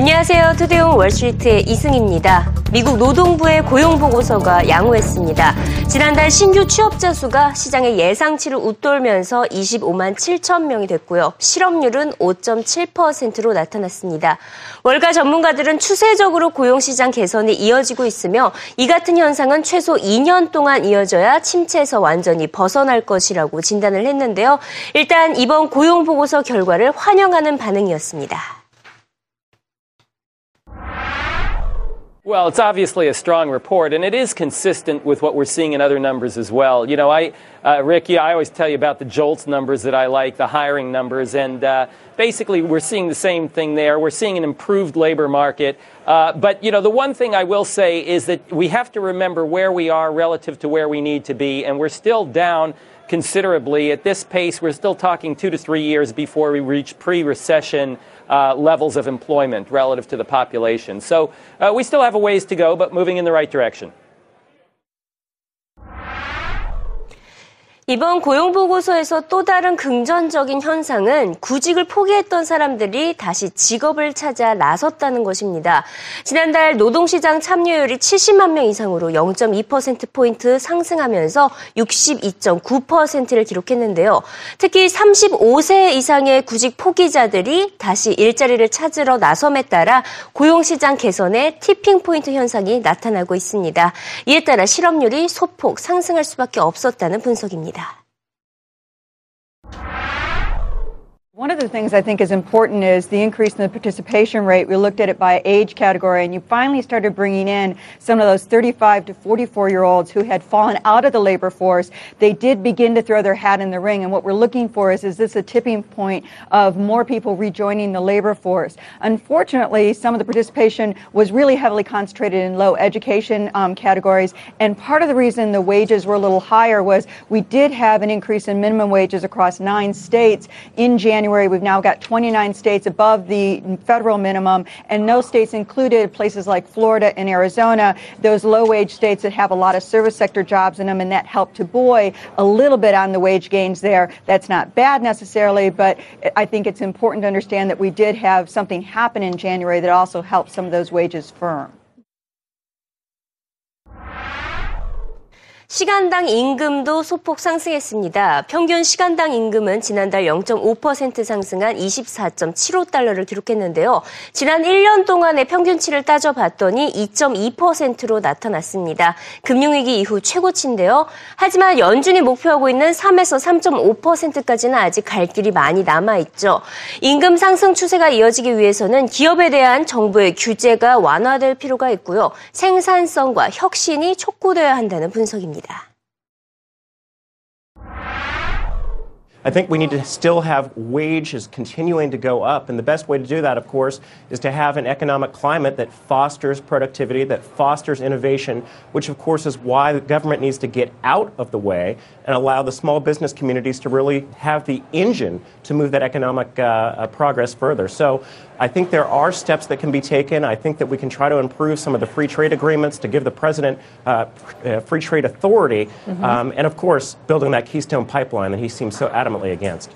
안녕하세요. 투데이온 월스트리트의 이승입니다. 미국 노동부의 고용보고서가 양호했습니다. 지난달 신규 취업자 수가 시장의 예상치를 웃돌면서 25만 7천 명이 됐고요. 실업률은 5.7%로 나타났습니다. 월가 전문가들은 추세적으로 고용시장 개선이 이어지고 있으며 이 같은 현상은 최소 2년 동안 이어져야 침체에서 완전히 벗어날 것이라고 진단을 했는데요. 일단 이번 고용보고서 결과를 환영하는 반응이었습니다. Well, it's obviously a strong report, and it is consistent with what we're seeing in other numbers as well. You know, I, uh, Ricky, I always tell you about the JOLTS numbers that I like, the hiring numbers, and uh, basically we're seeing the same thing there. We're seeing an improved labor market. Uh, but, you know, the one thing I will say is that we have to remember where we are relative to where we need to be, and we're still down considerably. At this pace, we're still talking two to three years before we reach pre recession uh, levels of employment relative to the population. So uh, we still have a ways to go, but moving in the right direction. 이번 고용보고서에서 또 다른 긍정적인 현상은 구직을 포기했던 사람들이 다시 직업을 찾아 나섰다는 것입니다. 지난달 노동시장 참여율이 70만 명 이상으로 0.2%포인트 상승하면서 62.9%를 기록했는데요. 특히 35세 이상의 구직 포기자들이 다시 일자리를 찾으러 나섬에 따라 고용시장 개선에 티핑 포인트 현상이 나타나고 있습니다. 이에 따라 실업률이 소폭 상승할 수밖에 없었다는 분석입니다. One of the things I think is important is the increase in the participation rate. We looked at it by age category, and you finally started bringing in some of those 35 to 44 year olds who had fallen out of the labor force. They did begin to throw their hat in the ring, and what we're looking for is is this a tipping point of more people rejoining the labor force? Unfortunately, some of the participation was really heavily concentrated in low education um, categories, and part of the reason the wages were a little higher was we did have an increase in minimum wages across nine states in January. January. We've now got 29 states above the federal minimum, and no states included places like Florida and Arizona, those low wage states that have a lot of service sector jobs in them, and that helped to buoy a little bit on the wage gains there. That's not bad necessarily, but I think it's important to understand that we did have something happen in January that also helped some of those wages firm. 시간당 임금도 소폭 상승했습니다. 평균 시간당 임금은 지난달 0.5% 상승한 24.75달러를 기록했는데요. 지난 1년 동안의 평균치를 따져봤더니 2.2%로 나타났습니다. 금융위기 이후 최고치인데요. 하지만 연준이 목표하고 있는 3에서 3.5%까지는 아직 갈 길이 많이 남아있죠. 임금 상승 추세가 이어지기 위해서는 기업에 대한 정부의 규제가 완화될 필요가 있고요. 생산성과 혁신이 촉구되어야 한다는 분석입니다. 감사합니다. I think we need to still have wages continuing to go up. And the best way to do that, of course, is to have an economic climate that fosters productivity, that fosters innovation, which, of course, is why the government needs to get out of the way and allow the small business communities to really have the engine to move that economic uh, uh, progress further. So I think there are steps that can be taken. I think that we can try to improve some of the free trade agreements to give the president uh, uh free trade authority, mm-hmm. um, and of course, building that Keystone pipeline that he seems so adamantly against.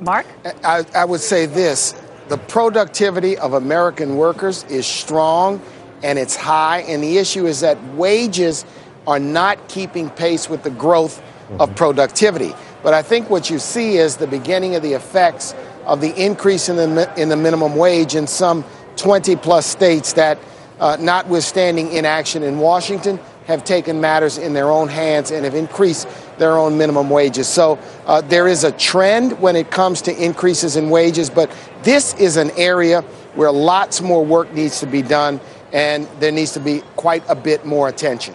Mark? I, I would say this the productivity of American workers is strong and it's high, and the issue is that wages are not keeping pace with the growth mm-hmm. of productivity. But I think what you see is the beginning of the effects of the increase in the, in the minimum wage in some 20 plus states that, uh, notwithstanding inaction in Washington, have taken matters in their own hands and have increased their own minimum wages. So uh, there is a trend when it comes to increases in wages, but this is an area where lots more work needs to be done and there needs to be quite a bit more attention.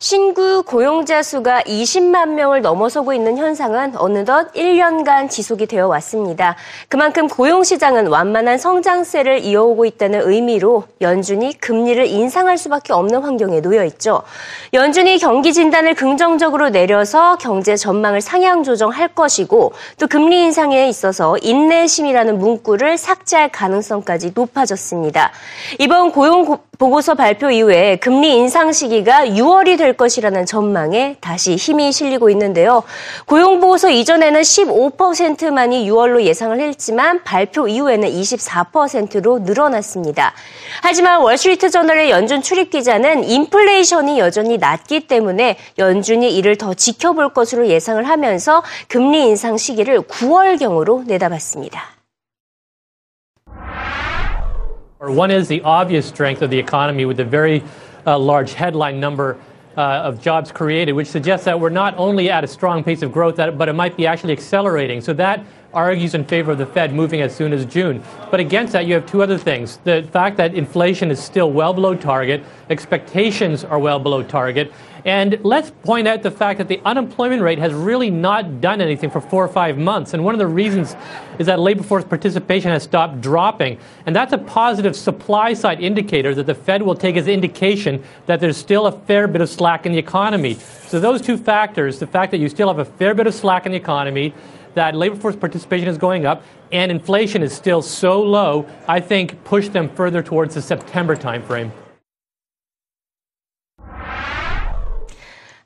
신규 고용자 수가 20만 명을 넘어서고 있는 현상은 어느덧 1년간 지속이 되어 왔습니다. 그만큼 고용 시장은 완만한 성장세를 이어오고 있다는 의미로 연준이 금리를 인상할 수밖에 없는 환경에 놓여 있죠. 연준이 경기 진단을 긍정적으로 내려서 경제 전망을 상향 조정할 것이고 또 금리 인상에 있어서 인내심이라는 문구를 삭제할 가능성까지 높아졌습니다. 이번 고용 보고서 발표 이후에 금리 인상 시기가 6월이 될될 것이라는 전망에 다시 힘이 실리고 있는데요. 고용보고서 이전에는 15%만이 6월로 예상을 했지만 발표 이후에는 24%로 늘어났습니다. 하지만 월스트리트 저널의 연준 출입 기자는 인플레이션이 여전히 낮기 때문에 연준이 이를 더 지켜볼 것으로 예상을 하면서 금리 인상 시기를 9월경으로 내다봤습니다. One is the obvious strength of the economy with a very uh, large headline number Uh, of jobs created, which suggests that we're not only at a strong pace of growth, but it might be actually accelerating. So that argues in favor of the Fed moving as soon as June. But against that, you have two other things. The fact that inflation is still well below target, expectations are well below target, and let's point out the fact that the unemployment rate has really not done anything for four or five months. And one of the reasons is that labor force participation has stopped dropping. And that's a positive supply side indicator that the Fed will take as indication that there's still a fair bit of slack in the economy. So those two factors, the fact that you still have a fair bit of slack in the economy, that labor force participation is going up, and inflation is still so low, I think push them further towards the September timeframe.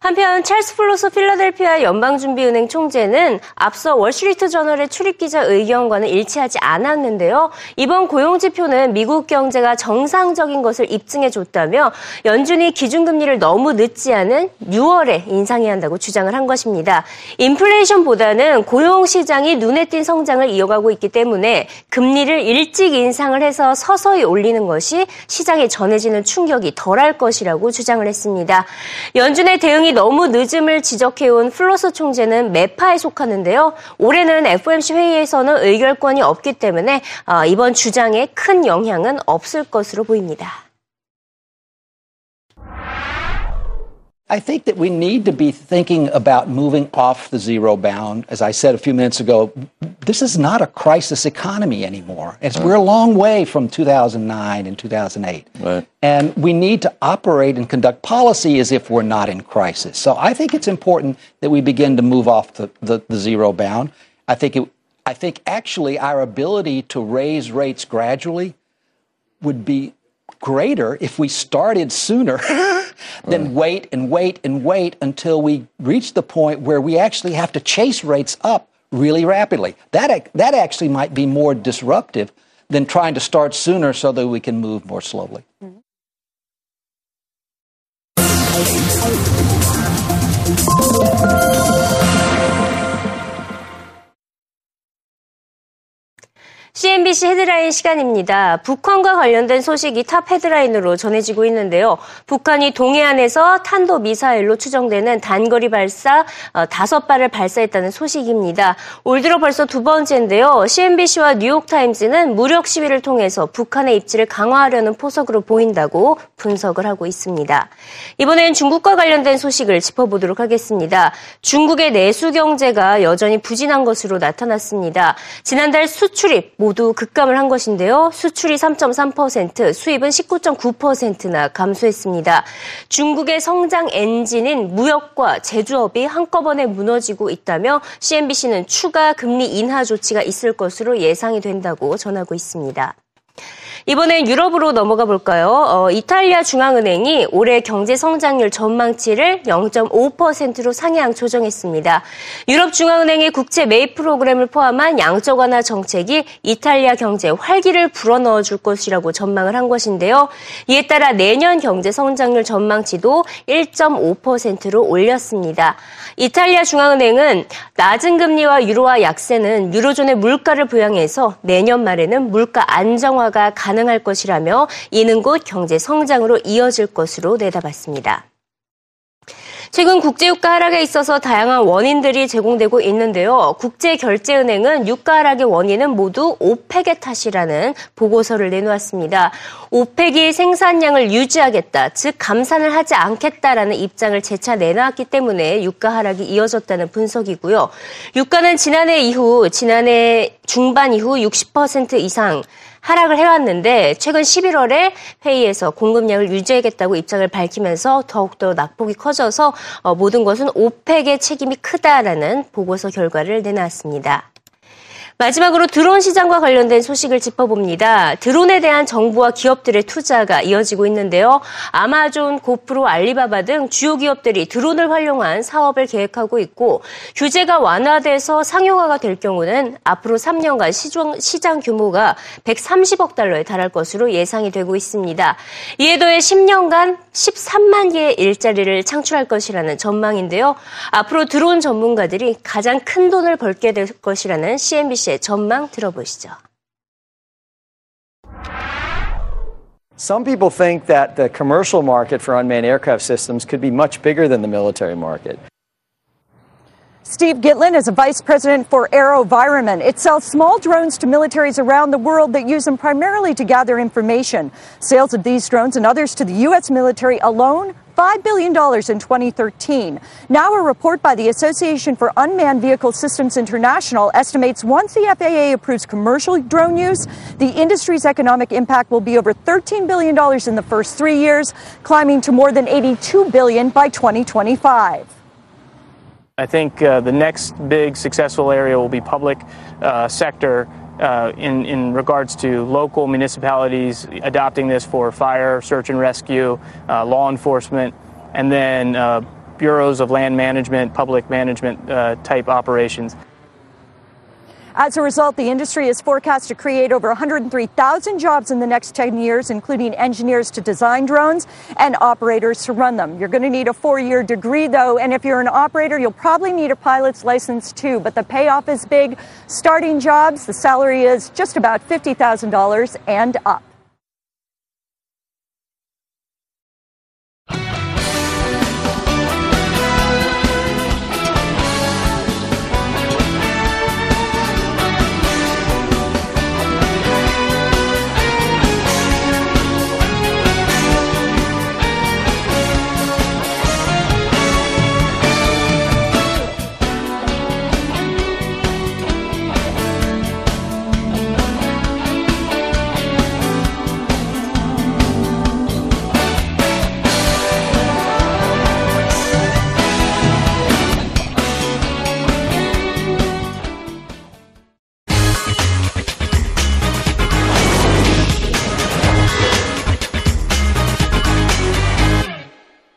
한편 찰스 플로서 필라델피아 연방준비은행 총재는 앞서 월스트리트 저널의 출입기자 의견과는 일치하지 않았는데요. 이번 고용지표는 미국 경제가 정상적인 것을 입증해줬다며 연준이 기준금리를 너무 늦지 않은 6월에 인상해야 한다고 주장을 한 것입니다. 인플레이션보다는 고용시장이 눈에 띈 성장을 이어가고 있기 때문에 금리를 일찍 인상을 해서 서서히 올리는 것이 시장에 전해지는 충격이 덜할 것이라고 주장을 했습니다. 연준의 대응이 너무 늦음을 지적해온 플로서 총재는 매파에 속하는데요. 올해는 FOMC 회의에서는 의결권이 없기 때문에 어, 이번 주장에 큰 영향은 없을 것으로 보입니다. I think that we need to be thinking about moving off the zero bound. As I said a few minutes ago, this is not a crisis economy anymore. Right. We're a long way from 2009 and 2008. Right. And we need to operate and conduct policy as if we're not in crisis. So I think it's important that we begin to move off the, the, the zero bound. I think, it, I think actually our ability to raise rates gradually would be greater if we started sooner right. wait and wait and wait until we reach the point where we actually have to chase rates up really rapidly. That, that actually might be more disruptive than trying to start sooner so that we can move more slowly. Mm-hmm. CNBC 헤드라인 시간입니다. 북한과 관련된 소식이 top 헤드라인으로 전해지고 있는데요. 북한이 동해안에서 탄도 미사일로 추정되는 단거리 발사 어, 다섯 발을 발사했다는 소식입니다. 올 들어 벌써 두 번째인데요. CNBC와 뉴욕타임즈는 무력 시위를 통해서 북한의 입지를 강화하려는 포석으로 보인다고 분석을 하고 있습니다. 이번엔 중국과 관련된 소식을 짚어보도록 하겠습니다. 중국의 내수 경제가 여전히 부진한 것으로 나타났습니다. 지난달 수출입 모두 급감을 한 것인데요. 수출이 3.3%, 수입은 19.9%나 감소했습니다. 중국의 성장 엔진인 무역과 제조업이 한꺼번에 무너지고 있다며 CNBC는 추가 금리 인하 조치가 있을 것으로 예상이 된다고 전하고 있습니다. 이번엔 유럽으로 넘어가 볼까요? 어, 이탈리아 중앙은행이 올해 경제 성장률 전망치를 0.5%로 상향 조정했습니다. 유럽 중앙은행의 국채 매입 프로그램을 포함한 양적 완화 정책이 이탈리아 경제에 활기를 불어넣어 줄 것이라고 전망을 한 것인데요. 이에 따라 내년 경제 성장률 전망치도 1.5%로 올렸습니다. 이탈리아 중앙은행은 낮은 금리와 유로화 약세는 유로존의 물가를 부양해서 내년 말에는 물가 안정화가 가능 가능할 것이라며 이는 곧 경제 성장으로 이어질 것으로 내다봤습니다. 최근 국제 유가 하락에 있어서 다양한 원인들이 제공되고 있는데요. 국제결제은행은 유가 하락의 원인은 모두 오펙의 탓이라는 보고서를 내놓았습니다. 오펙이 생산량을 유지하겠다, 즉 감산을 하지 않겠다라는 입장을 재차 내놨기 때문에 유가 하락이 이어졌다는 분석이고요. 유가는 지난해 이후 지난해 중반 이후 60% 이상 하락을 해왔는데 최근 11월에 회의에서 공급량을 유지하겠다고 입장을 밝히면서 더욱더 낙폭이 커져서 어, 모든 것은 오펙의 책임이 크다라는 보고서 결과를 내놨습니다. 마지막으로 드론 시장과 관련된 소식을 짚어봅니다. 드론에 대한 정부와 기업들의 투자가 이어지고 있는데요. 아마존, 고프로, 알리바바 등 주요 기업들이 드론을 활용한 사업을 계획하고 있고 규제가 완화돼서 상용화가 될 경우는 앞으로 3년간 시장, 시장 규모가 130억 달러에 달할 것으로 예상이 되고 있습니다. 이에 더해 10년간 13만 개의 일자리를 창출할 것이라는 전망인데요. 앞으로 드론 전문가들이 가장 큰 돈을 벌게 될 것이라는 CNBC 씨의 전망 들어보시죠. Some people think that the commercial market for unmanned aircraft systems could be much bigger than the military market. Steve Gitlin is a vice president for AeroVironment. It sells small drones to militaries around the world that use them primarily to gather information. Sales of these drones and others to the U.S. military alone $5 billion in 2013. Now, a report by the Association for Unmanned Vehicle Systems International estimates once the FAA approves commercial drone use, the industry's economic impact will be over $13 billion in the first three years, climbing to more than 82 billion by 2025. I think uh, the next big successful area will be public uh, sector uh, in, in regards to local municipalities adopting this for fire, search and rescue, uh, law enforcement, and then uh, bureaus of land management, public management uh, type operations. As a result, the industry is forecast to create over 103,000 jobs in the next 10 years, including engineers to design drones and operators to run them. You're going to need a four year degree, though, and if you're an operator, you'll probably need a pilot's license too. But the payoff is big. Starting jobs, the salary is just about $50,000 and up.